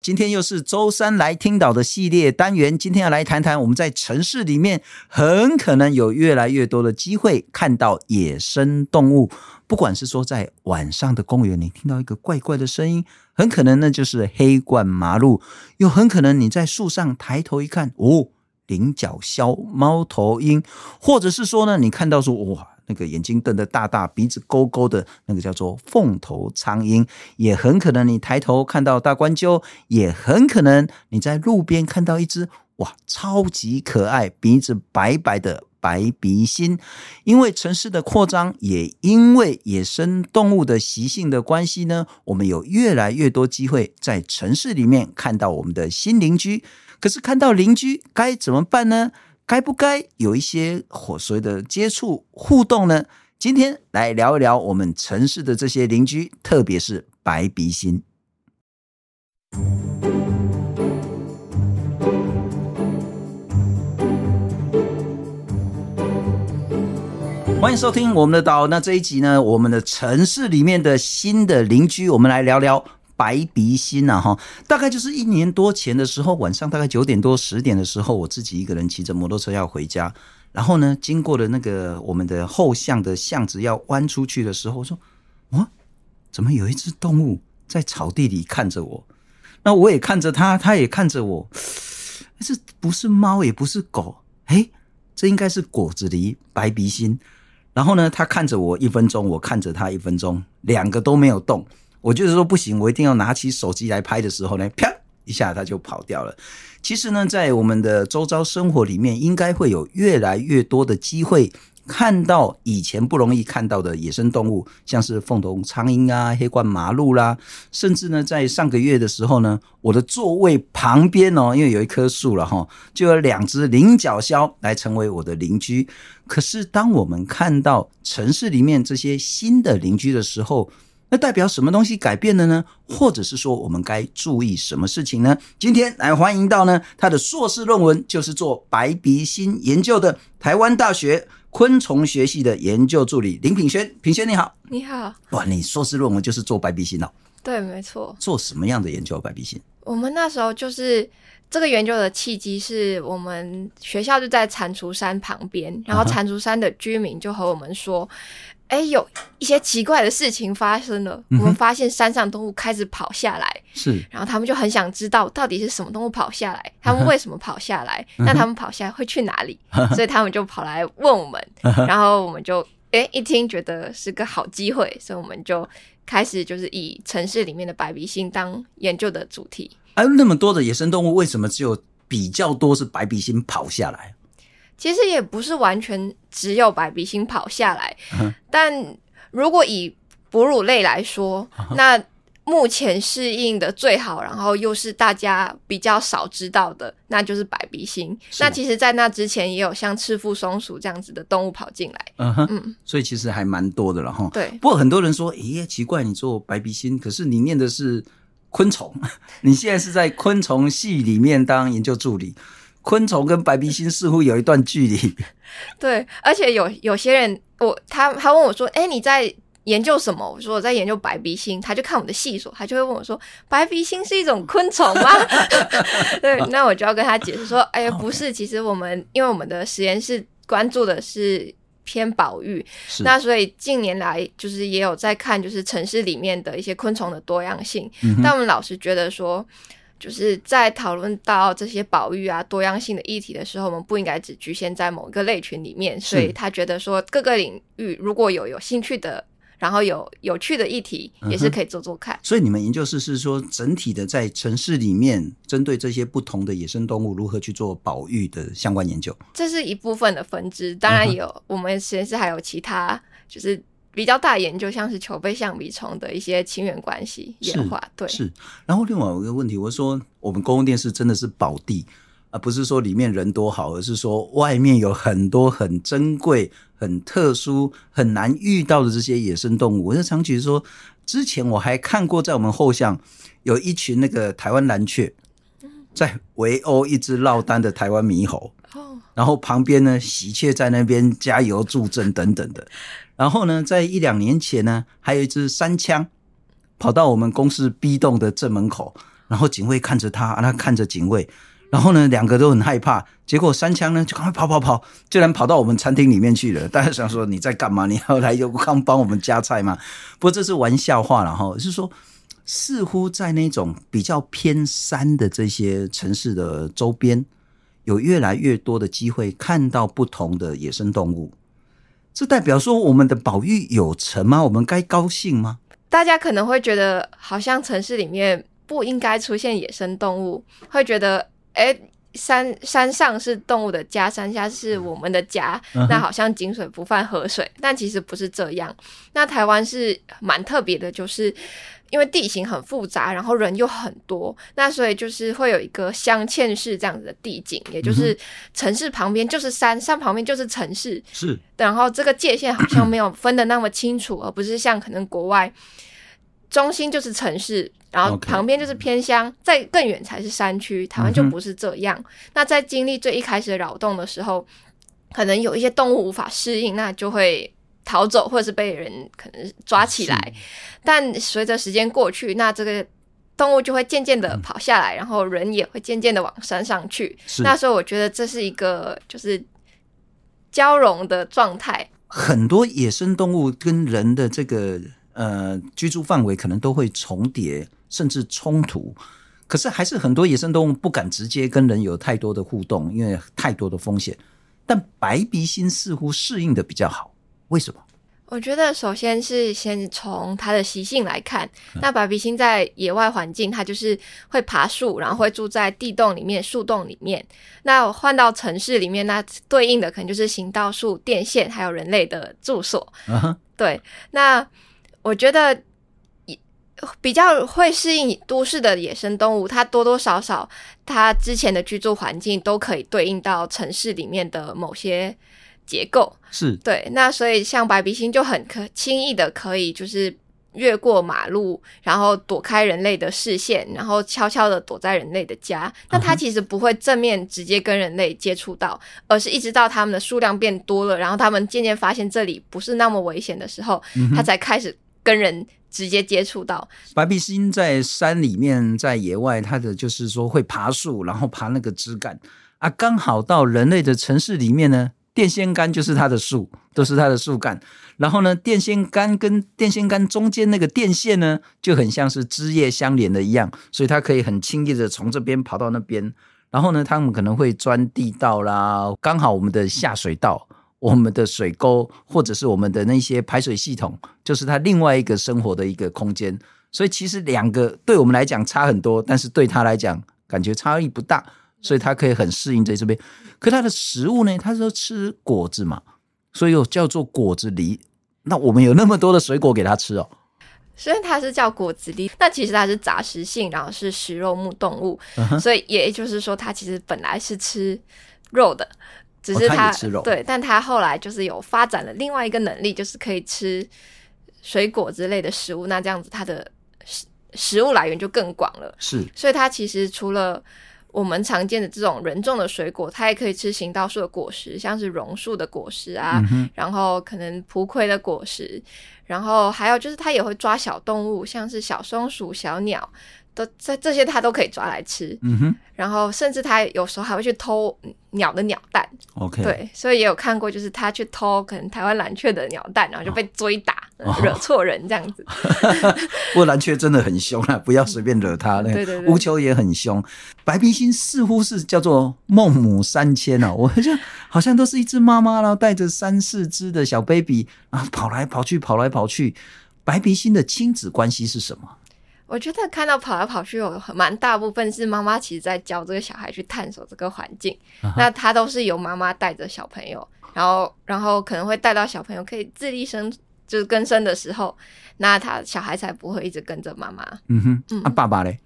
今天又是周三来听岛的系列单元，今天要来谈谈我们在城市里面很可能有越来越多的机会看到野生动物。不管是说在晚上的公园，你听到一个怪怪的声音，很可能那就是黑冠麻鹿；又很可能你在树上抬头一看，哦，菱角鸮、猫头鹰，或者是说呢，你看到说哇。那个眼睛瞪得大大，鼻子勾勾的，那个叫做凤头苍鹰，也很可能你抬头看到大冠鸠，也很可能你在路边看到一只哇，超级可爱，鼻子白白的白鼻心。因为城市的扩张，也因为野生动物的习性的关系呢，我们有越来越多机会在城市里面看到我们的新邻居。可是看到邻居该怎么办呢？该不该有一些所谓的接触互动呢？今天来聊一聊我们城市的这些邻居，特别是白鼻心。欢迎收听我们的岛。那这一集呢，我们的城市里面的新的邻居，我们来聊聊。白鼻心呐，哈，大概就是一年多前的时候，晚上大概九点多十点的时候，我自己一个人骑着摩托车要回家，然后呢，经过了那个我们的后巷的巷子要弯出去的时候，我说，哇，怎么有一只动物在草地里看着我？那我也看着它，它也看着我，这不是猫，也不是狗，诶，这应该是果子狸白鼻心。然后呢，它看着我一分钟，我看着它一分钟，两个都没有动。我就是说不行，我一定要拿起手机来拍的时候呢，啪一下它就跑掉了。其实呢，在我们的周遭生活里面，应该会有越来越多的机会看到以前不容易看到的野生动物，像是凤头苍鹰啊、黑冠麻鹿啦，甚至呢，在上个月的时候呢，我的座位旁边哦，因为有一棵树了哈，就有两只领角鸮来成为我的邻居。可是，当我们看到城市里面这些新的邻居的时候，那代表什么东西改变了呢？或者是说我们该注意什么事情呢？今天来欢迎到呢，他的硕士论文就是做白鼻心研究的台湾大学昆虫学系的研究助理林品轩。品轩你好，你好。哇，你硕士论文就是做白鼻心哦？对，没错。做什么样的研究？白鼻心？我们那时候就是这个研究的契机，是我们学校就在蟾蜍山旁边，然后蟾蜍山的居民就和我们说。哎，有一些奇怪的事情发生了。我们发现山上动物开始跑下来，是，然后他们就很想知道到底是什么动物跑下来，他们 为什么跑下来？那他们跑下来会去哪里？所以他们就跑来问我们，然后我们就哎一听觉得是个好机会，所以我们就开始就是以城市里面的白鼻星当研究的主题。哎，那么多的野生动物，为什么只有比较多是白鼻星跑下来？其实也不是完全只有白鼻心跑下来，但如果以哺乳类来说，那目前适应的最好，然后又是大家比较少知道的，那就是白鼻心。那其实，在那之前也有像赤腹松鼠这样子的动物跑进来，嗯哼，嗯，所以其实还蛮多的了哈。对，不过很多人说，咦，奇怪，你做白鼻心，可是你念的是昆虫，你现在是在昆虫系里面当研究助理。昆虫跟白鼻心似乎有一段距离，对，而且有有些人，我他他问我说：“哎、欸，你在研究什么？”我说：“我在研究白鼻星。”他就看我的系所，他就会问我说：“白鼻星是一种昆虫吗？” 对，那我就要跟他解释说：“哎呀，不是，其实我们因为我们的实验室关注的是偏保育，那所以近年来就是也有在看，就是城市里面的一些昆虫的多样性。嗯、但我们老师觉得说。”就是在讨论到这些保育啊、多样性的议题的时候，我们不应该只局限在某一个类群里面。所以他觉得说，各个领域如果有有兴趣的，然后有有趣的议题，也是可以做做看。嗯、所以你们研究室是说，整体的在城市里面，针对这些不同的野生动物，如何去做保育的相关研究？这是一部分的分支，当然有、嗯、我们实验室还有其他，就是。比较大研究，像是球背象鼻虫的一些亲缘关系演化，对，是。然后另外有一个问题，我说我们公共电视真的是宝地，而不是说里面人多好，而是说外面有很多很珍贵、很特殊、很难遇到的这些野生动物。我就常觉得说，之前我还看过在我们后巷有一群那个台湾蓝雀在围殴一只落单的台湾猕猴，然后旁边呢喜鹊在那边加油助阵等等的。然后呢，在一两年前呢，还有一只山羌跑到我们公司 B 栋的正门口，然后警卫看着他，他看着警卫，然后呢，两个都很害怕。结果山羌呢就赶快跑跑跑，竟然跑到我们餐厅里面去了。大家想说你在干嘛？你要来又刚帮我们夹菜吗？不过这是玩笑话了哈，是说似乎在那种比较偏山的这些城市的周边，有越来越多的机会看到不同的野生动物。这代表说我们的保育有成吗？我们该高兴吗？大家可能会觉得，好像城市里面不应该出现野生动物，会觉得，哎，山山上是动物的家，山下是我们的家，嗯、那好像井水不犯河水，但其实不是这样。那台湾是蛮特别的，就是因为地形很复杂，然后人又很多，那所以就是会有一个镶嵌式这样子的地景，也就是城市旁边就是山，山旁边就是城市，是，然后这个界限好像没有分的那么清楚，而不是像可能国外。中心就是城市，然后旁边就是偏乡.再更远才是山区。台湾就不是这样。嗯、那在经历最一开始的扰动的时候，可能有一些动物无法适应，那就会逃走，或者是被人可能抓起来。但随着时间过去，那这个动物就会渐渐的跑下来，嗯、然后人也会渐渐的往山上去。是那时候我觉得这是一个就是交融的状态。很多野生动物跟人的这个。呃，居住范围可能都会重叠，甚至冲突。可是还是很多野生动物不敢直接跟人有太多的互动，因为太多的风险。但白鼻心似乎适应的比较好，为什么？我觉得首先是先从它的习性来看，那白鼻心在野外环境，它就是会爬树，然后会住在地洞里面、树洞里面。那换到城市里面，那对应的可能就是行道树、电线，还有人类的住所。Uh huh. 对，那。我觉得比较会适应都市的野生动物，它多多少少，它之前的居住环境都可以对应到城市里面的某些结构。是对，那所以像白鼻星就很可轻易的可以就是越过马路，然后躲开人类的视线，然后悄悄的躲在人类的家。那它其实不会正面直接跟人类接触到，而是一直到它们的数量变多了，然后他们渐渐发现这里不是那么危险的时候，它才开始。跟人直接接触到白鼻星在山里面，在野外，它的就是说会爬树，然后爬那个枝干啊。刚好到人类的城市里面呢，电线杆就是它的树，都是它的树干。然后呢，电线杆跟电线杆中间那个电线呢，就很像是枝叶相连的一样，所以它可以很轻易的从这边跑到那边。然后呢，他们可能会钻地道啦，刚好我们的下水道。我们的水沟，或者是我们的那些排水系统，就是它另外一个生活的一个空间。所以其实两个对我们来讲差很多，但是对他来讲感觉差异不大，所以它可以很适应在这边。可它的食物呢？它说吃果子嘛，所以又叫做果子狸。那我们有那么多的水果给它吃哦。虽然它是叫果子狸，但其实它是杂食性，然后是食肉目动物，所以也就是说，它其实本来是吃肉的。只是它，哦、对，但它后来就是有发展了另外一个能力，就是可以吃水果之类的食物。那这样子，它的食食物来源就更广了。是，所以它其实除了我们常见的这种人种的水果，它也可以吃行道树的果实，像是榕树的果实啊，嗯、然后可能蒲葵的果实，然后还有就是它也会抓小动物，像是小松鼠、小鸟。都这这些它都可以抓来吃，嗯哼，然后甚至它有时候还会去偷鸟的鸟蛋，OK，对，所以也有看过，就是它去偷可能台湾蓝雀的鸟蛋，然后就被追打，哦、惹错人这样子。哦、不过蓝雀真的很凶啊，不要随便惹它。对对对，乌秋也很凶。白鼻心似乎是叫做孟母三迁啊，我觉得好像都是一只妈妈，然后带着三四只的小 baby 啊，跑来跑去，跑来跑去。白鼻心的亲子关系是什么？我觉得看到跑来跑去，有蛮大部分是妈妈其实在教这个小孩去探索这个环境。Uh. 那他都是由妈妈带着小朋友，然后然后可能会带到小朋友可以自力生就是更生的时候，那他小孩才不会一直跟着妈妈。嗯哼，嗯啊，爸爸嘞？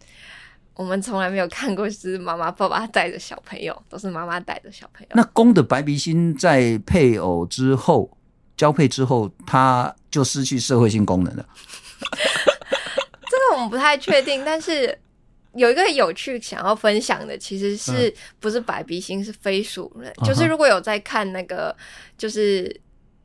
我们从来没有看过是妈妈爸爸带着小朋友，都是妈妈带着小朋友。那公的白鼻心在配偶之后交配之后，它就失去社会性功能了。这个我们不太确定，但是有一个有趣想要分享的，其实是不是白鼻心，是飞鼠人。嗯、就是如果有在看那个，就是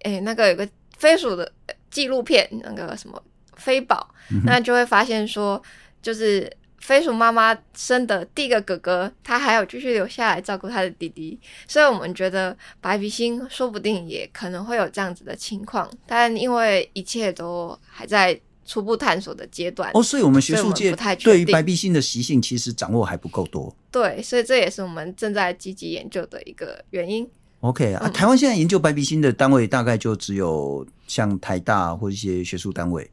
诶、欸，那个有个飞鼠的纪录片，那个什么飞宝，那就会发现说，就是飞鼠妈妈生的第一个哥哥，他还有继续留下来照顾他的弟弟，所以我们觉得白鼻星说不定也可能会有这样子的情况，但因为一切都还在初步探索的阶段哦，所以我们学术界对于白鼻星的习性其实掌握还不够多。对，所以这也是我们正在积极研究的一个原因。OK 啊，台湾现在研究白鼻心的单位大概就只有像台大或一些学术单位。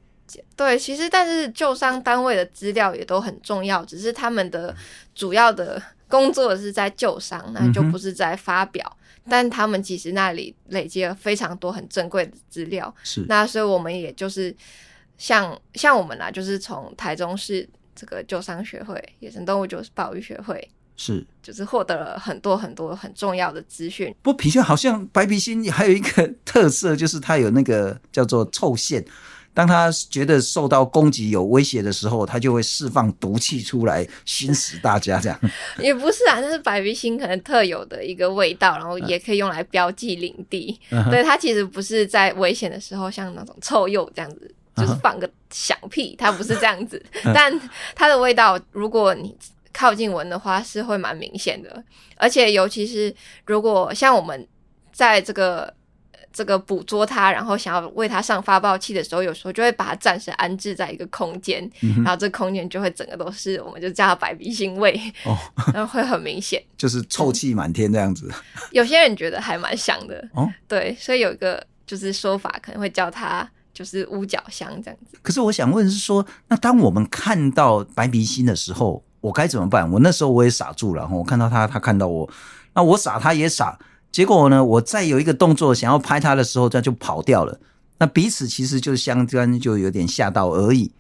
对，其实但是救伤单位的资料也都很重要，只是他们的主要的工作是在救伤，那就不是在发表。嗯、但他们其实那里累积了非常多很珍贵的资料。是，那所以我们也就是像像我们啊，就是从台中市这个救伤学会、野生动物就是保育学会，是，就是获得了很多很多很重要的资讯。不过品轩好像白皮心还有一个 特色，就是它有那个叫做臭腺。当他觉得受到攻击有威胁的时候，他就会释放毒气出来熏死大家。这样 也不是啊，那是白鼻星可能特有的一个味道，然后也可以用来标记领地。嗯、对，它其实不是在危险的时候像那种臭鼬这样子，就是放个响屁，它不是这样子。嗯、但它的味道，如果你靠近闻的话，是会蛮明显的。而且尤其是如果像我们在这个。这个捕捉它，然后想要为它上发报器的时候，有时候就会把它暂时安置在一个空间，嗯、然后这空间就会整个都是，我们就叫它白鼻心味，哦，然后会很明显，就是臭气满天这样子。有些人觉得还蛮香的，哦，对，所以有一个就是说法，可能会叫它就是乌角香这样子。可是我想问是说，那当我们看到白鼻心的时候，我该怎么办？我那时候我也傻住了，我看到他，他看到我，那我傻，他也傻。结果呢，我再有一个动作想要拍他的时候，他就跑掉了。那彼此其实就相关，就有点吓到而已。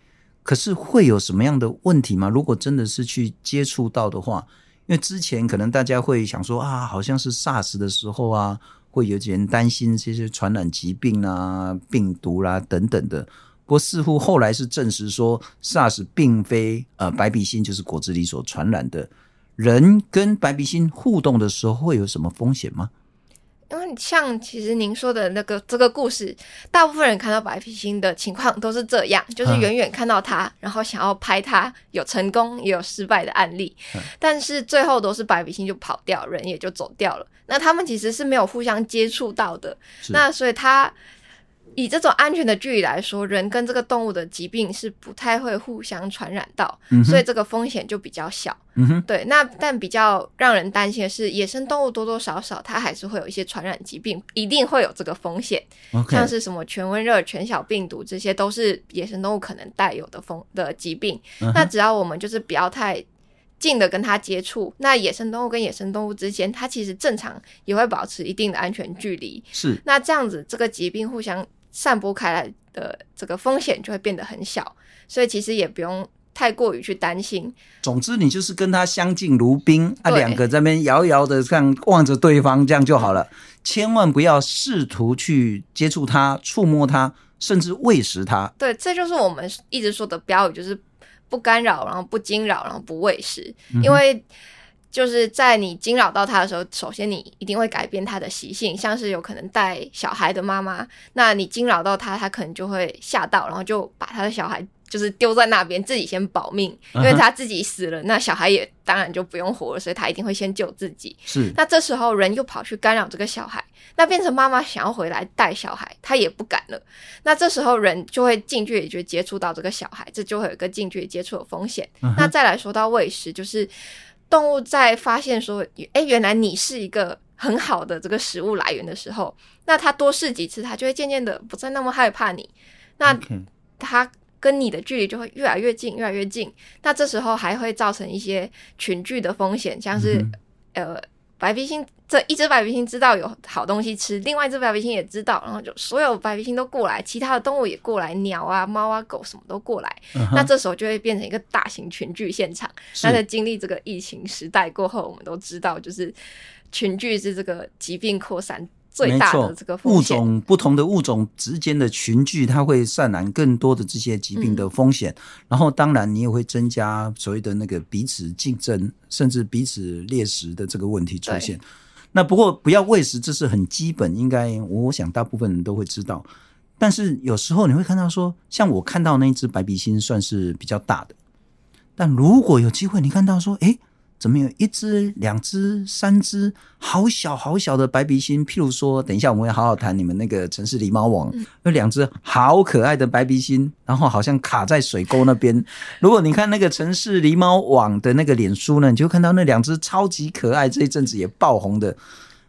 可是会有什么样的问题吗？如果真的是去接触到的话，因为之前可能大家会想说啊，好像是 SARS 的时候啊，会有点担心这些传染疾病啊、病毒啦、啊、等等的。不过似乎后来是证实说，SARS 并非呃白鼻心就是果子狸所传染的。人跟白鼻心互动的时候会有什么风险吗？因为像其实您说的那个这个故事，大部分人看到白鼻星的情况都是这样，就是远远看到它，然后想要拍它，有成功也有失败的案例，但是最后都是白鼻星就跑掉，人也就走掉了。那他们其实是没有互相接触到的，那所以他。以这种安全的距离来说，人跟这个动物的疾病是不太会互相传染到，嗯、所以这个风险就比较小。对。那但比较让人担心的是，野生动物多多少少它还是会有一些传染疾病，一定会有这个风险。像是什么犬瘟热、犬小病毒，这些都是野生动物可能带有的风的疾病。嗯、那只要我们就是不要太近的跟它接触，那野生动物跟野生动物之间，它其实正常也会保持一定的安全距离。是。那这样子，这个疾病互相。散播开来的这个风险就会变得很小，所以其实也不用太过于去担心。总之，你就是跟他相敬如宾，啊，两个在那边遥遥的这样望着对方，这样就好了。千万不要试图去接触他、触摸他，甚至喂食他。对，这就是我们一直说的标语，就是不干扰，然后不惊扰，然后不喂食，嗯、因为。就是在你惊扰到他的时候，首先你一定会改变他的习性，像是有可能带小孩的妈妈，那你惊扰到他，他可能就会吓到，然后就把他的小孩就是丢在那边，自己先保命，因为他自己死了，那小孩也当然就不用活了，所以他一定会先救自己。是，那这时候人又跑去干扰这个小孩，那变成妈妈想要回来带小孩，他也不敢了。那这时候人就会近距离就接触到这个小孩，这就会有一个近距离接触的风险。那再来说到喂食，就是。动物在发现说，哎，原来你是一个很好的这个食物来源的时候，那它多试几次，它就会渐渐的不再那么害怕你。那它跟你的距离就会越来越近，越来越近。那这时候还会造成一些群聚的风险，像是、嗯、呃。白鼻星这一只白鼻星知道有好东西吃，另外一只白鼻星也知道，然后就所有白鼻星都过来，其他的动物也过来，鸟啊、猫啊、狗什么都过来。Uh. 那这时候就会变成一个大型群聚现场。那在经历这个疫情时代过后，我们都知道，就是群聚是这个疾病扩散。最大的这个风险，物种不同的物种之间的群聚，它会散染更多的这些疾病的风险。嗯、然后，当然你也会增加所谓的那个彼此竞争，甚至彼此猎食的这个问题出现。那不过不要喂食，这是很基本，应该我想大部分人都会知道。但是有时候你会看到说，像我看到那一只白鼻心算是比较大的，但如果有机会，你看到说，诶，怎么有一只、两只、三只好小好小的白鼻心？譬如说，等一下我们会好好谈你们那个城市狸猫网，有两只好可爱的白鼻心，然后好像卡在水沟那边。如果你看那个城市狸猫网的那个脸书呢，你就看到那两只超级可爱，这一阵子也爆红的。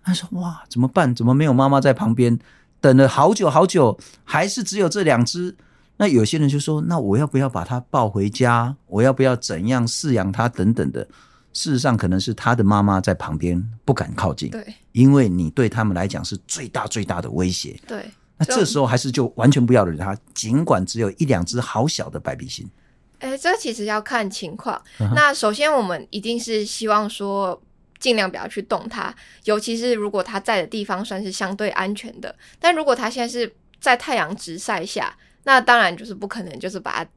他说：“哇，怎么办？怎么没有妈妈在旁边？等了好久好久，还是只有这两只。”那有些人就说：“那我要不要把它抱回家？我要不要怎样饲养它？等等的。”事实上，可能是他的妈妈在旁边不敢靠近，对，因为你对他们来讲是最大最大的威胁。对，那这时候还是就完全不要理他，尽管只有一两只好小的白鼻心。哎，这其实要看情况。嗯、那首先，我们一定是希望说尽量不要去动它，尤其是如果它在的地方算是相对安全的。但如果它现在是在太阳直晒下，那当然就是不可能，就是把它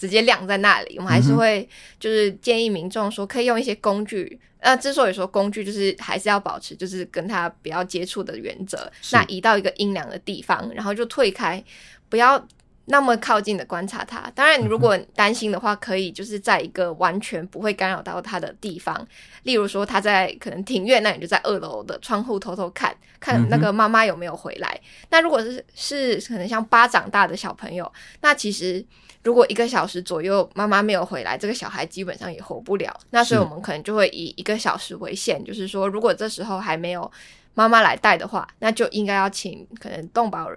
直接晾在那里。我们还是会就是建议民众说，可以用一些工具。那之所以说工具，就是还是要保持就是跟它不要接触的原则。那移到一个阴凉的地方，然后就退开，不要那么靠近的观察它。当然，如果担心的话，可以就是在一个完全不会干扰到它的地方，例如说他在可能庭院，那你就在二楼的窗户偷偷看看那个妈妈有没有回来。嗯、那如果是是可能像巴掌大的小朋友，那其实如果一个小时左右妈妈没有回来，这个小孩基本上也活不了。那所以我们可能就会以一个小时为限，就是说如果这时候还没有妈妈来带的话，那就应该要请可能动保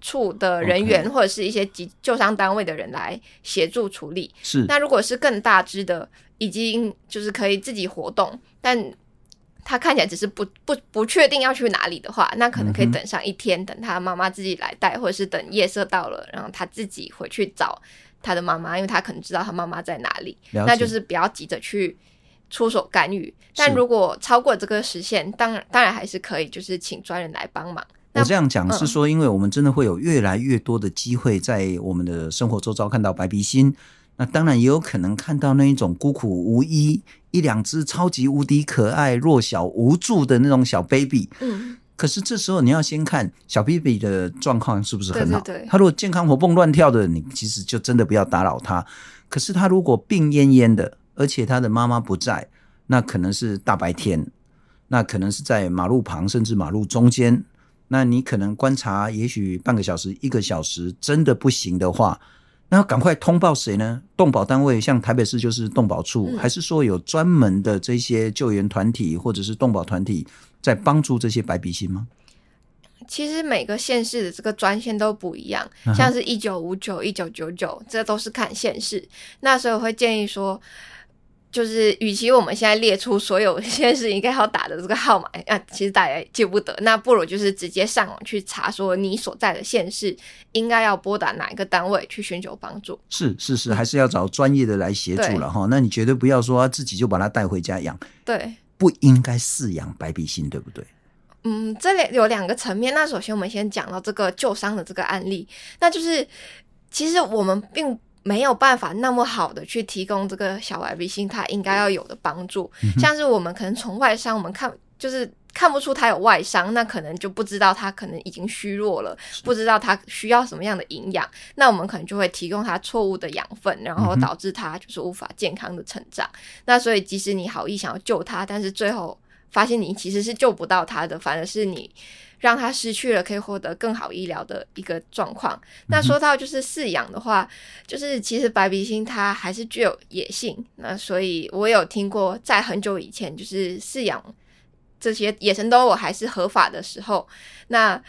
处的人员或者是一些急救伤单位的人来协助处理。是，那如果是更大只的，已经就是可以自己活动，但他看起来只是不不不确定要去哪里的话，那可能可以等上一天，嗯、等他妈妈自己来带，或者是等夜色到了，然后他自己回去找他的妈妈，因为他可能知道他妈妈在哪里。那就是不要急着去出手干预。但如果超过这个时限，当然当然还是可以，就是请专人来帮忙。我这样讲是说，因为我们真的会有越来越多的机会在我们的生活周遭看到白鼻心，那当然也有可能看到那一种孤苦无依、一两只超级无敌可爱、弱小无助的那种小 baby。嗯，可是这时候你要先看小 baby 的状况是不是很好。对对对。他如果健康活蹦乱跳的，你其实就真的不要打扰他。可是他如果病恹恹的，而且他的妈妈不在，那可能是大白天，那可能是在马路旁，甚至马路中间。那你可能观察，也许半个小时、一个小时，真的不行的话，那要赶快通报谁呢？动保单位，像台北市就是动保处，嗯、还是说有专门的这些救援团体或者是动保团体在帮助这些白鼻心吗？其实每个县市的这个专线都不一样，像是一九五九、一九九九，这都是看县市。那所以我会建议说。就是，与其我们现在列出所有县市应该要打的这个号码，啊，其实大家也记不得，那不如就是直接上网去查，说你所在的县市应该要拨打哪一个单位去寻求帮助。是是是，还是要找专业的来协助了哈。那你绝对不要说自己就把它带回家养，对，不应该饲养白鼻心，对不对？嗯，这里有两个层面。那首先我们先讲到这个旧伤的这个案例，那就是其实我们并。没有办法那么好的去提供这个小白鼻心它应该要有的帮助，嗯、像是我们可能从外伤，我们看就是看不出它有外伤，那可能就不知道它可能已经虚弱了，不知道它需要什么样的营养，那我们可能就会提供它错误的养分，然后导致它就是无法健康的成长。嗯、那所以即使你好意想要救它，但是最后发现你其实是救不到它的，反而是你。让他失去了可以获得更好医疗的一个状况。那说到就是饲养的话，就是其实白鼻星它还是具有野性。那所以我有听过，在很久以前，就是饲养这些野生动物还是合法的时候，那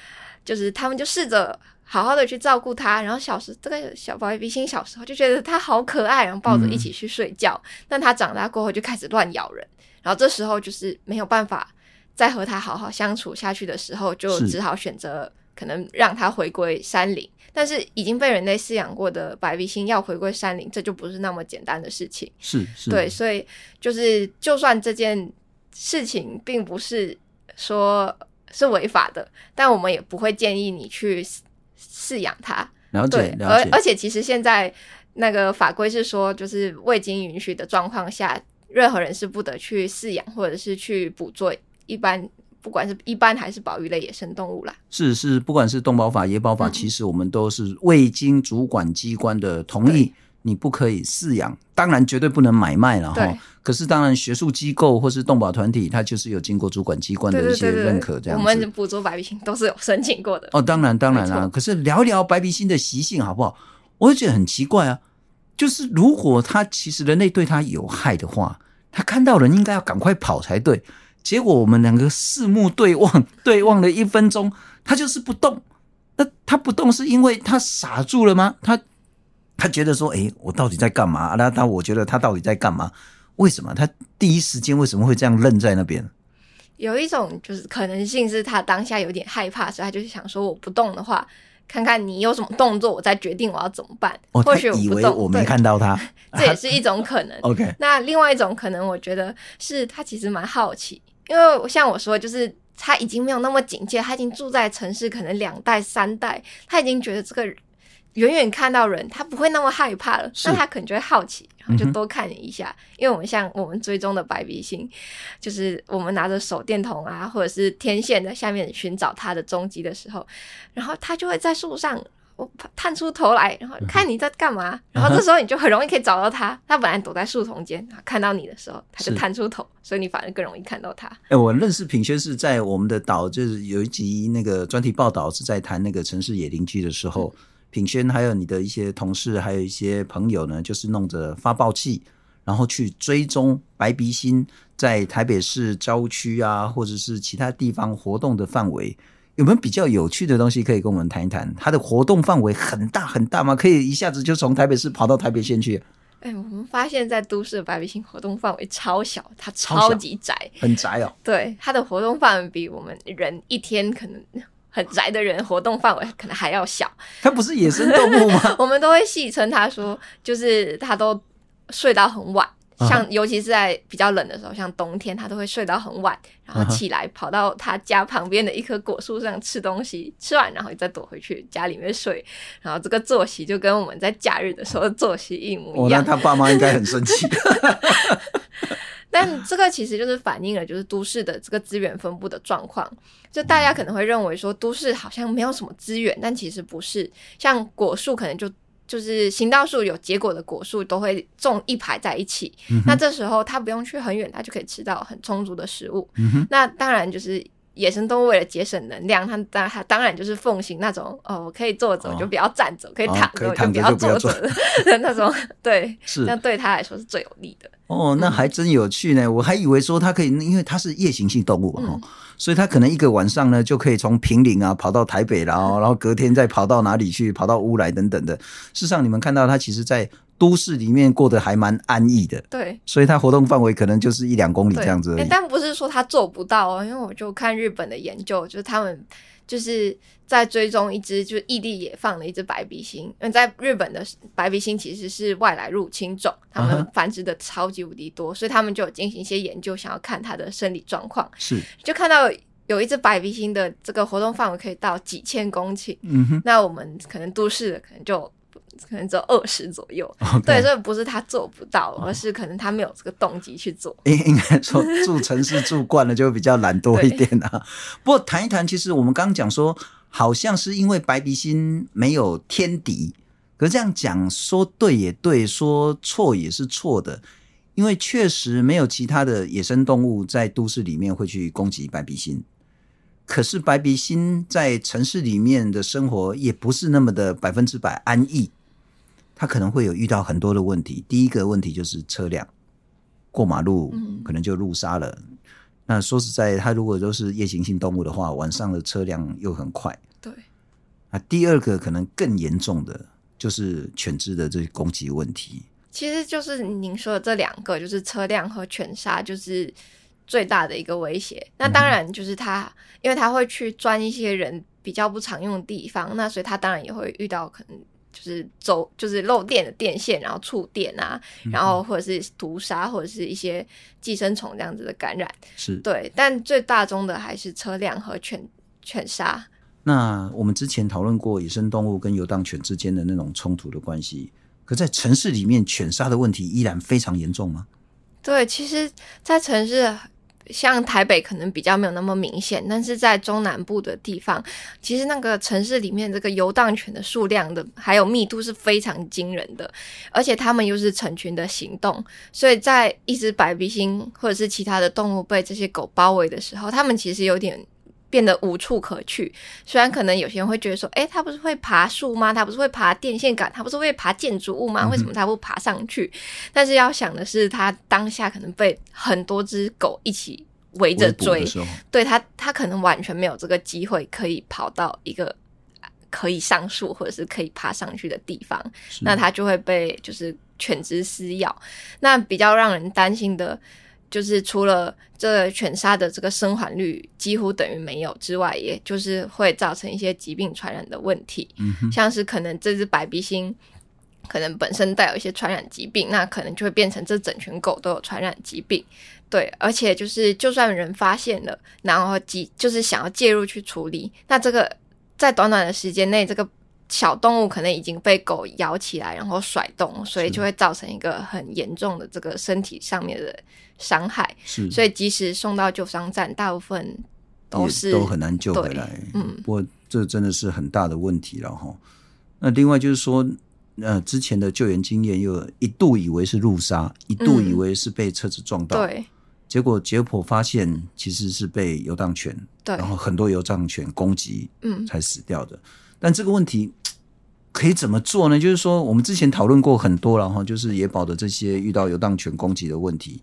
就是他们就试着好好的去照顾它。然后小时这个小白鼻星小时候就觉得它好可爱，然后抱着一起去睡觉。但它长大过后就开始乱咬人，然后这时候就是没有办法。在和他好好相处下去的时候，就只好选择可能让他回归山林。但是已经被人类饲养过的白鼻星要回归山林，这就不是那么简单的事情。是是，对，所以就是就算这件事情并不是说是违法的，但我们也不会建议你去饲养它。了解，对，而而且其实现在那个法规是说，就是未经允许的状况下，任何人是不得去饲养或者是去捕捉。一般不管是一般还是保育类野生动物啦，是是，不管是动保法、野保法，嗯、其实我们都是未经主管机关的同意，你不可以饲养，当然绝对不能买卖了哈。可是当然，学术机构或是动保团体，它就是有经过主管机关的一些认可，这样子。我们捕捉白鼻星都是有申请过的。哦，当然当然啦。可是聊一聊白鼻星的习性好不好？我就觉得很奇怪啊。就是如果它其实人类对它有害的话，它看到人应该要赶快跑才对。结果我们两个四目对望，对望了一分钟，他就是不动。那他不动是因为他傻住了吗？他他觉得说：“哎，我到底在干嘛？”那他我觉得他到底在干嘛？为什么他第一时间为什么会这样愣在那边？有一种就是可能性是他当下有点害怕，所以他就是想说：“我不动的话，看看你有什么动作，我再决定我要怎么办。”哦，或许我以为我没看到他，这也是一种可能。OK，那另外一种可能，我觉得是他其实蛮好奇，因为像我说，就是他已经没有那么警戒，他已经住在城市，可能两代三代，他已经觉得这个。远远看到人，他不会那么害怕了，那他可能就会好奇，然后就多看你一下。嗯、因为我们像我们追踪的白鼻星，就是我们拿着手电筒啊，或者是天线在下面寻找它的踪迹的时候，然后它就会在树上我探出头来，然后看你在干嘛。嗯、然后这时候你就很容易可以找到他。他本来躲在树丛间，看到你的时候，他就探出头，所以你反而更容易看到他。哎、欸，我认识品轩是在我们的岛，就是有一集那个专题报道是在谈那个城市野邻居的时候。嗯品轩还有你的一些同事，还有一些朋友呢，就是弄着发报器，然后去追踪白鼻心在台北市郊区啊，或者是其他地方活动的范围。有没有比较有趣的东西可以跟我们谈一谈？它的活动范围很大很大吗？可以一下子就从台北市跑到台北县去？哎，我们发现，在都市的白鼻心活动范围超小，它超级窄，很窄哦。对，它的活动范围比我们人一天可能。很宅的人，活动范围可能还要小。它不是野生动物吗？我们都会戏称它说，就是它都睡到很晚，像尤其是在比较冷的时候，像冬天，他都会睡到很晚，然后起来跑到他家旁边的一棵果树上吃东西，吃完然后再躲回去家里面睡。然后这个作息就跟我们在假日的时候的作息一模一样。哦，那他爸妈应该很生气。但这个其实就是反映了，就是都市的这个资源分布的状况。就大家可能会认为说，都市好像没有什么资源，但其实不是。像果树，可能就就是行道树有结果的果树，都会种一排在一起。嗯、那这时候它不用去很远，它就可以吃到很充足的食物。嗯、那当然就是。野生动物为了节省能量，它当它当然就是奉行那种哦，我可以坐着，我就不要站着；哦、可以躺着，我就不要坐着的那种。对，那对它来说是最有利的。哦，那还真有趣呢！嗯、我还以为说它可以，因为它是夜行性动物哈、嗯，所以它可能一个晚上呢就可以从平陵啊跑到台北，然后然后隔天再跑到哪里去，跑到乌来等等的。事实上，你们看到它其实，在。都市里面过得还蛮安逸的，对，所以它活动范围可能就是一两公里这样子而已。但不是说它做不到哦，因为我就看日本的研究，就是他们就是在追踪一只就是异地野放的一只白鼻星，因为在日本的白鼻星其实是外来入侵种，他们繁殖的超级无敌多，uh -huh. 所以他们就有进行一些研究，想要看它的生理状况。是，就看到有一只白鼻星的这个活动范围可以到几千公顷，嗯哼，那我们可能都市的可能就。可能只有二十左右.对，所以不是他做不到，而是可能他没有这个动机去做。应应该说，住城市住惯了就比较懒惰一点啊。不过谈一谈，其实我们刚刚讲说，好像是因为白鼻心没有天敌，可是这样讲说对也对，说错也是错的，因为确实没有其他的野生动物在都市里面会去攻击白鼻心。可是白鼻心在城市里面的生活也不是那么的百分之百安逸。他可能会有遇到很多的问题。第一个问题就是车辆过马路，可能就路杀了。嗯。那说实在，他如果都是夜行性动物的话，晚上的车辆又很快。对。那，第二个可能更严重的就是犬只的这些攻击问题。其实就是您说的这两个，就是车辆和犬杀，就是最大的一个威胁。那当然就是他，嗯、因为他会去钻一些人比较不常用的地方，那所以他当然也会遇到可能。就是走，就是漏电的电线，然后触电啊，然后或者是毒杀，或者是一些寄生虫这样子的感染，是对。但最大宗的还是车辆和犬犬杀。那我们之前讨论过野生动物跟游荡犬之间的那种冲突的关系，可在城市里面，犬杀的问题依然非常严重吗？对，其实，在城市像台北可能比较没有那么明显，但是在中南部的地方，其实那个城市里面这个游荡犬的数量的还有密度是非常惊人的，而且它们又是成群的行动，所以在一只白鼻星或者是其他的动物被这些狗包围的时候，它们其实有点变得无处可去。虽然可能有些人会觉得说，诶，他不是会爬树吗？他不是会爬电线杆？他不是会爬建筑物吗？为什么他不爬上去？嗯、但是要想的是，他当下可能被很多只狗一起围着追，对他，他可能完全没有这个机会可以跑到一个可以上树或者是可以爬上去的地方，那它就会被就是犬只撕咬。那比较让人担心的。就是除了这个犬杀的这个生还率几乎等于没有之外，也就是会造成一些疾病传染的问题，嗯、像是可能这只白鼻星可能本身带有一些传染疾病，那可能就会变成这整群狗都有传染疾病。对，而且就是就算人发现了，然后即就是想要介入去处理，那这个在短短的时间内，这个。小动物可能已经被狗咬起来，然后甩动，所以就会造成一个很严重的这个身体上面的伤害。是，所以即使送到救伤站，大部分都是都很难救回来。嗯，不过这真的是很大的问题了哈。那另外就是说，呃，之前的救援经验又一度以为是路杀，一度以为是被车子撞到，嗯、对，结果结果发现其实是被游荡犬，对，然后很多游荡犬攻击，嗯，才死掉的。但这个问题可以怎么做呢？就是说，我们之前讨论过很多，然后就是野保的这些遇到游荡犬攻击的问题。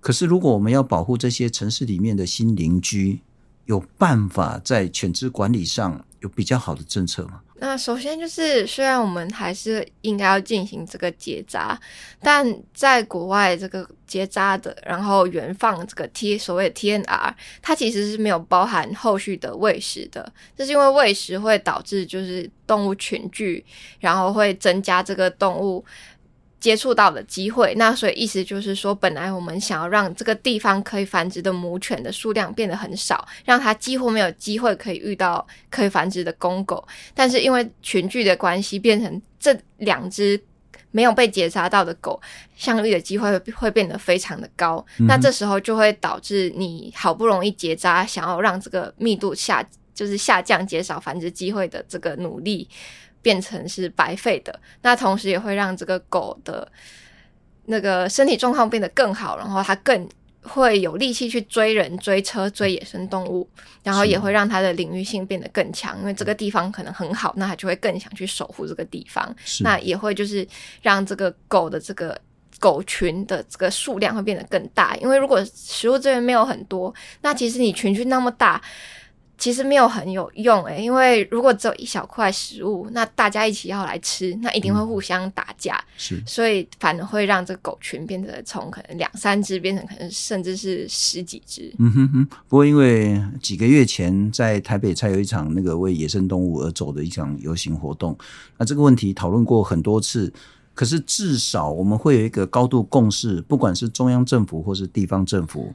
可是，如果我们要保护这些城市里面的新邻居，有办法在犬只管理上有比较好的政策吗？那首先就是，虽然我们还是应该要进行这个结扎，但在国外这个结扎的，然后原放这个 T 所谓 TNR，它其实是没有包含后续的喂食的，这是因为喂食会导致就是动物群聚，然后会增加这个动物。接触到的机会，那所以意思就是说，本来我们想要让这个地方可以繁殖的母犬的数量变得很少，让它几乎没有机会可以遇到可以繁殖的公狗，但是因为群聚的关系，变成这两只没有被结扎到的狗相遇的机会会变得非常的高，嗯、那这时候就会导致你好不容易结扎，想要让这个密度下就是下降，减少繁殖机会的这个努力。变成是白费的，那同时也会让这个狗的那个身体状况变得更好，然后它更会有力气去追人、追车、追野生动物，然后也会让它的领域性变得更强，因为这个地方可能很好，那它就会更想去守护这个地方。那也会就是让这个狗的这个狗群的这个数量会变得更大，因为如果食物资源没有很多，那其实你群群那么大。其实没有很有用诶、欸，因为如果只有一小块食物，那大家一起要来吃，那一定会互相打架。嗯、是，所以反而会让这个狗群变得从可能两三只变成可能甚至是十几只。嗯哼哼。不过因为几个月前在台北才有一场那个为野生动物而走的一场游行活动，那这个问题讨论过很多次，可是至少我们会有一个高度共识，不管是中央政府或是地方政府。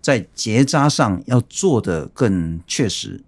在结扎上要做得更确实，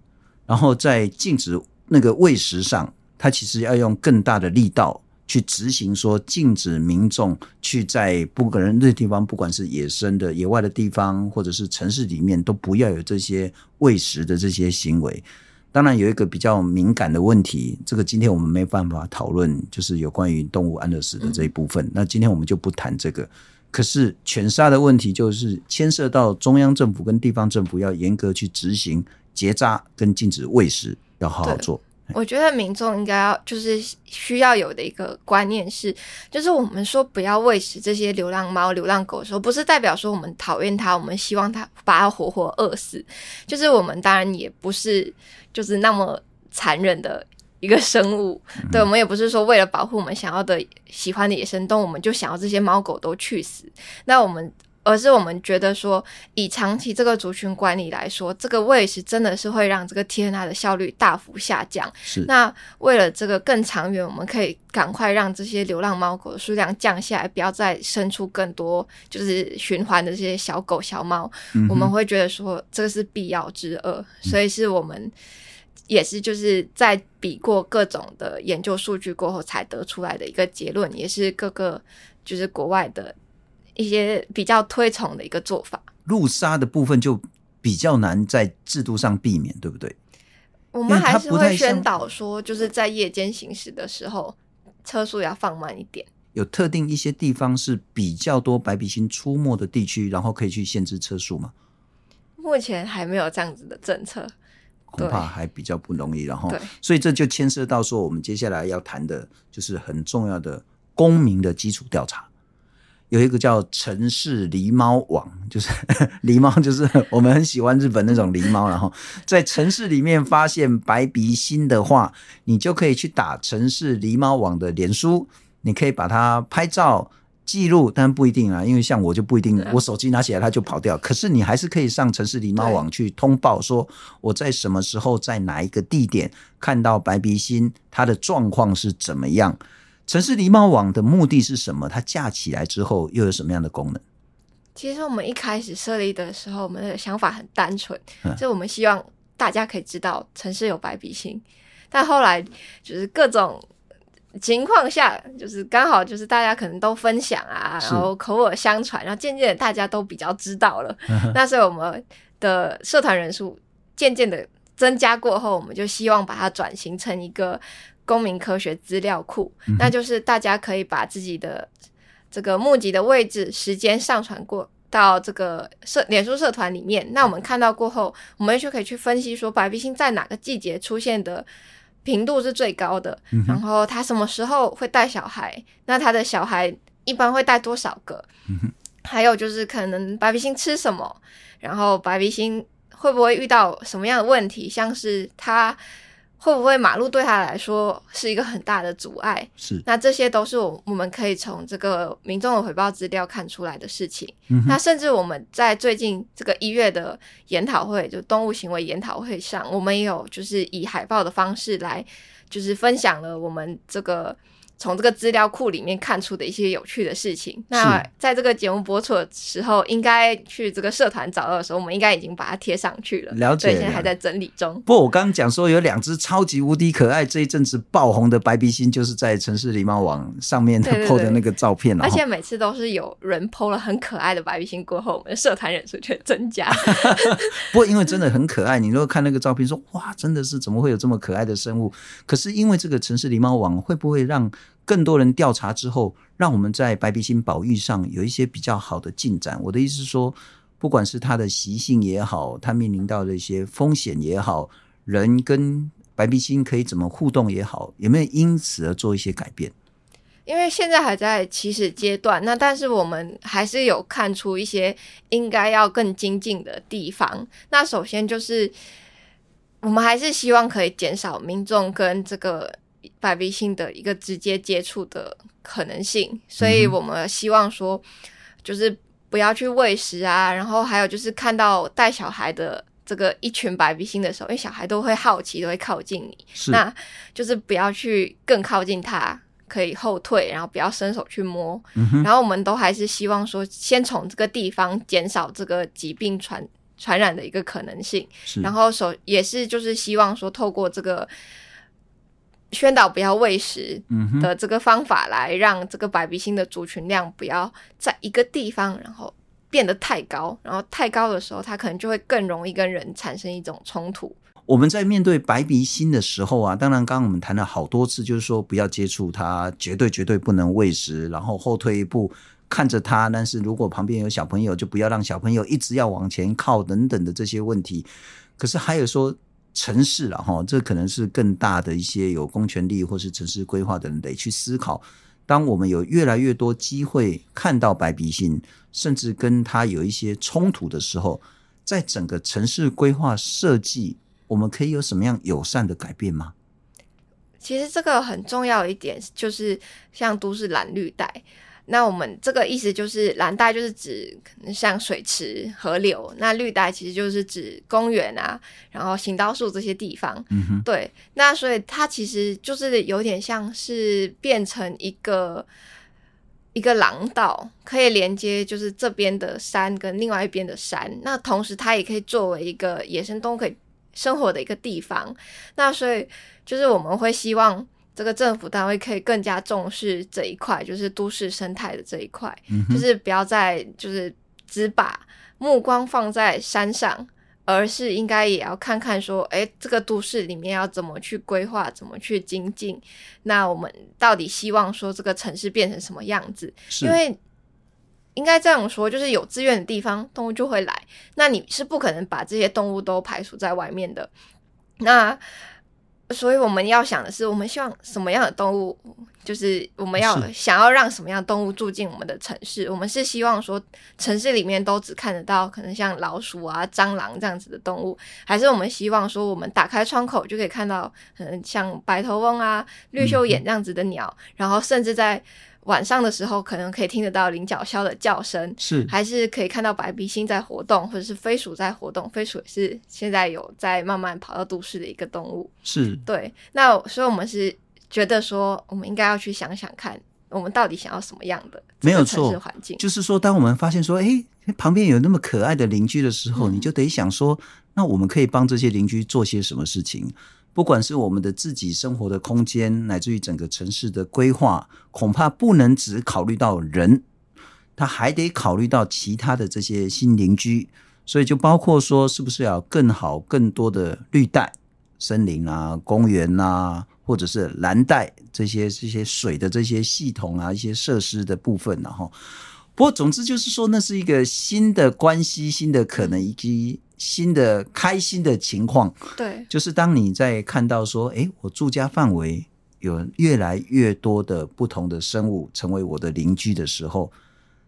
然后在禁止那个喂食上，它其实要用更大的力道去执行，说禁止民众去在不可人的地方，不管是野生的、野外的地方，或者是城市里面，都不要有这些喂食的这些行为。当然，有一个比较敏感的问题，这个今天我们没办法讨论，就是有关于动物安乐死的这一部分。那今天我们就不谈这个。可是犬杀的问题就是牵涉到中央政府跟地方政府要严格去执行结扎跟禁止喂食，要好好做。我觉得民众应该要就是需要有的一个观念是，就是我们说不要喂食这些流浪猫、流浪狗的时候，不是代表说我们讨厌它，我们希望它把它活活饿死。就是我们当然也不是就是那么残忍的。一个生物，对，我们也不是说为了保护我们想要的、喜欢的野生动物，我们就想要这些猫狗都去死。那我们，而是我们觉得说，以长期这个族群管理来说，这个喂食真的是会让这个 TNR 的效率大幅下降。是。那为了这个更长远，我们可以赶快让这些流浪猫狗的数量降下来，不要再生出更多就是循环的这些小狗小猫。嗯。我们会觉得说，这个是必要之恶，所以是我们。也是就是在比过各种的研究数据过后才得出来的一个结论，也是各个就是国外的一些比较推崇的一个做法。路杀的部分就比较难在制度上避免，对不对？我们还是会宣导说，就是在夜间行驶的时候，车速要放慢一点。有特定一些地方是比较多白鼻星出没的地区，然后可以去限制车速吗？目前还没有这样子的政策，恐怕还比较不容易。然后，所以这就牵涉到说，我们接下来要谈的就是很重要的公民的基础调查。有一个叫城市狸猫网，就是 狸猫，就是我们很喜欢日本那种狸猫。然后在城市里面发现白鼻心的话，你就可以去打城市狸猫网的脸书，你可以把它拍照记录，但不一定啊，因为像我就不一定，我手机拿起来它就跑掉。可是你还是可以上城市狸猫网去通报，说我在什么时候在哪一个地点看到白鼻心，它的状况是怎么样。城市狸猫网的目的是什么？它架起来之后又有什么样的功能？其实我们一开始设立的时候，我们的想法很单纯，就我们希望大家可以知道城市有白鼻心。但后来就是各种情况下，就是刚好就是大家可能都分享啊，然后口耳相传，然后渐渐的大家都比较知道了。那所以我们的社团人数渐渐的增加过后，我们就希望把它转型成一个。公民科学资料库，那就是大家可以把自己的这个募集的位置、时间上传过到这个社脸书社团里面。那我们看到过后，我们就可以去分析说，白鼻星在哪个季节出现的频度是最高的，然后他什么时候会带小孩，那他的小孩一般会带多少个？还有就是可能白鼻心吃什么，然后白鼻心会不会遇到什么样的问题，像是他。会不会马路对他来说是一个很大的阻碍？是，那这些都是我我们可以从这个民众的回报资料看出来的事情。嗯、那甚至我们在最近这个一月的研讨会，就动物行为研讨会上，我们也有就是以海报的方式来，就是分享了我们这个。从这个资料库里面看出的一些有趣的事情。那在这个节目播出的时候，应该去这个社团找到的时候，我们应该已经把它贴上去了。了解，现在还在整理中。不过我刚刚讲说有两只超级无敌可爱，这一阵子爆红的白鼻心，就是在城市礼貌网上面 PO 的那个照片了。而且每次都是有人 PO 了很可爱的白鼻心过后，我们的社团人数却增加。不过因为真的很可爱，你如果看那个照片说哇，真的是怎么会有这么可爱的生物？可是是因为这个城市狸猫网会不会让更多人调查之后，让我们在白鼻星保育上有一些比较好的进展。我的意思是说，不管是它的习性也好，它面临到的一些风险也好，人跟白鼻星可以怎么互动也好，有没有因此而做一些改变？因为现在还在起始阶段，那但是我们还是有看出一些应该要更精进的地方。那首先就是，我们还是希望可以减少民众跟这个。白鼻星的一个直接接触的可能性，所以我们希望说，就是不要去喂食啊，然后还有就是看到带小孩的这个一群白鼻星的时候，因为小孩都会好奇，都会靠近你，那就是不要去更靠近他，可以后退，然后不要伸手去摸，然后我们都还是希望说，先从这个地方减少这个疾病传传染的一个可能性，然后首也是就是希望说，透过这个。宣导不要喂食的这个方法，来让这个白鼻星的族群量不要在一个地方，然后变得太高，然后太高的时候，它可能就会更容易跟人产生一种冲突。我们在面对白鼻星的时候啊，当然刚刚我们谈了好多次，就是说不要接触它，绝对绝对不能喂食，然后后退一步看着它。但是如果旁边有小朋友，就不要让小朋友一直要往前靠等等的这些问题。可是还有说。城市了哈，这可能是更大的一些有公权力或是城市规划的人得去思考。当我们有越来越多机会看到白鼻心，甚至跟它有一些冲突的时候，在整个城市规划设计，我们可以有什么样友善的改变吗？其实这个很重要一点就是，像都市蓝绿带。那我们这个意思就是蓝带就是指可能像水池、河流，那绿带其实就是指公园啊，然后行道树这些地方。嗯哼，对。那所以它其实就是有点像是变成一个一个廊道，可以连接就是这边的山跟另外一边的山。那同时它也可以作为一个野生动物可以生活的一个地方。那所以就是我们会希望。这个政府单位可以更加重视这一块，就是都市生态的这一块，嗯、就是不要再就是只把目光放在山上，而是应该也要看看说，哎，这个都市里面要怎么去规划，怎么去精进。那我们到底希望说这个城市变成什么样子？因为应该这样说，就是有资源的地方，动物就会来。那你是不可能把这些动物都排除在外面的。那所以我们要想的是，我们希望什么样的动物，就是我们要想要让什么样的动物住进我们的城市。我们是希望说，城市里面都只看得到可能像老鼠啊、蟑螂这样子的动物，还是我们希望说，我们打开窗口就可以看到，可能像白头翁啊、绿绣眼这样子的鸟，嗯、然后甚至在。晚上的时候，可能可以听得到菱角鸮的叫声，是还是可以看到白鼻心在活动，或者是飞鼠在活动。飞鼠也是现在有在慢慢跑到都市的一个动物，是对。那所以我们是觉得说，我们应该要去想想看，我们到底想要什么样的没有错环境。就是说，当我们发现说，哎，旁边有那么可爱的邻居的时候，嗯、你就得想说，那我们可以帮这些邻居做些什么事情。不管是我们的自己生活的空间，乃至于整个城市的规划，恐怕不能只考虑到人，他还得考虑到其他的这些新邻居。所以就包括说，是不是要更好、更多的绿带、森林啊、公园啊，或者是蓝带这些这些水的这些系统啊、一些设施的部分，然后，不过总之就是说，那是一个新的关系、新的可能以及。新的开心的情况，对，就是当你在看到说，哎，我住家范围有越来越多的不同的生物成为我的邻居的时候，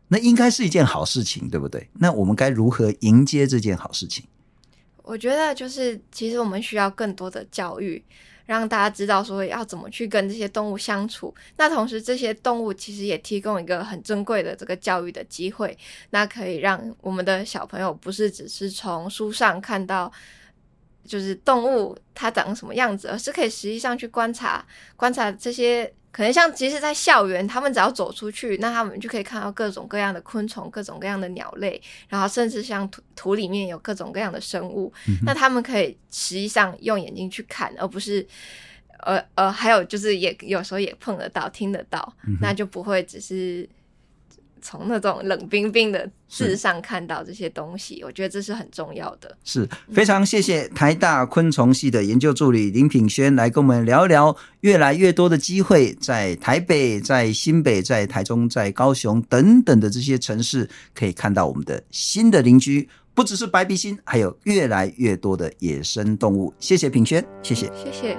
那应该是一件好事情，对不对？那我们该如何迎接这件好事情？我觉得就是，其实我们需要更多的教育。让大家知道说要怎么去跟这些动物相处，那同时这些动物其实也提供一个很珍贵的这个教育的机会，那可以让我们的小朋友不是只是从书上看到，就是动物它长什么样子，而是可以实际上去观察观察这些。可能像，其实，在校园，他们只要走出去，那他们就可以看到各种各样的昆虫，各种各样的鸟类，然后甚至像土土里面有各种各样的生物，嗯、那他们可以实际上用眼睛去看，而不是，呃呃，还有就是也有时候也碰得到、听得到，嗯、那就不会只是。从那种冷冰冰的字上看到这些东西，我觉得这是很重要的。是非常谢谢台大昆虫系的研究助理林品轩来跟我们聊聊越来越多的机会，在台北、在新北、在台中、在高雄等等的这些城市，可以看到我们的新的邻居，不只是白鼻心，还有越来越多的野生动物。谢谢品轩，谢谢，谢谢。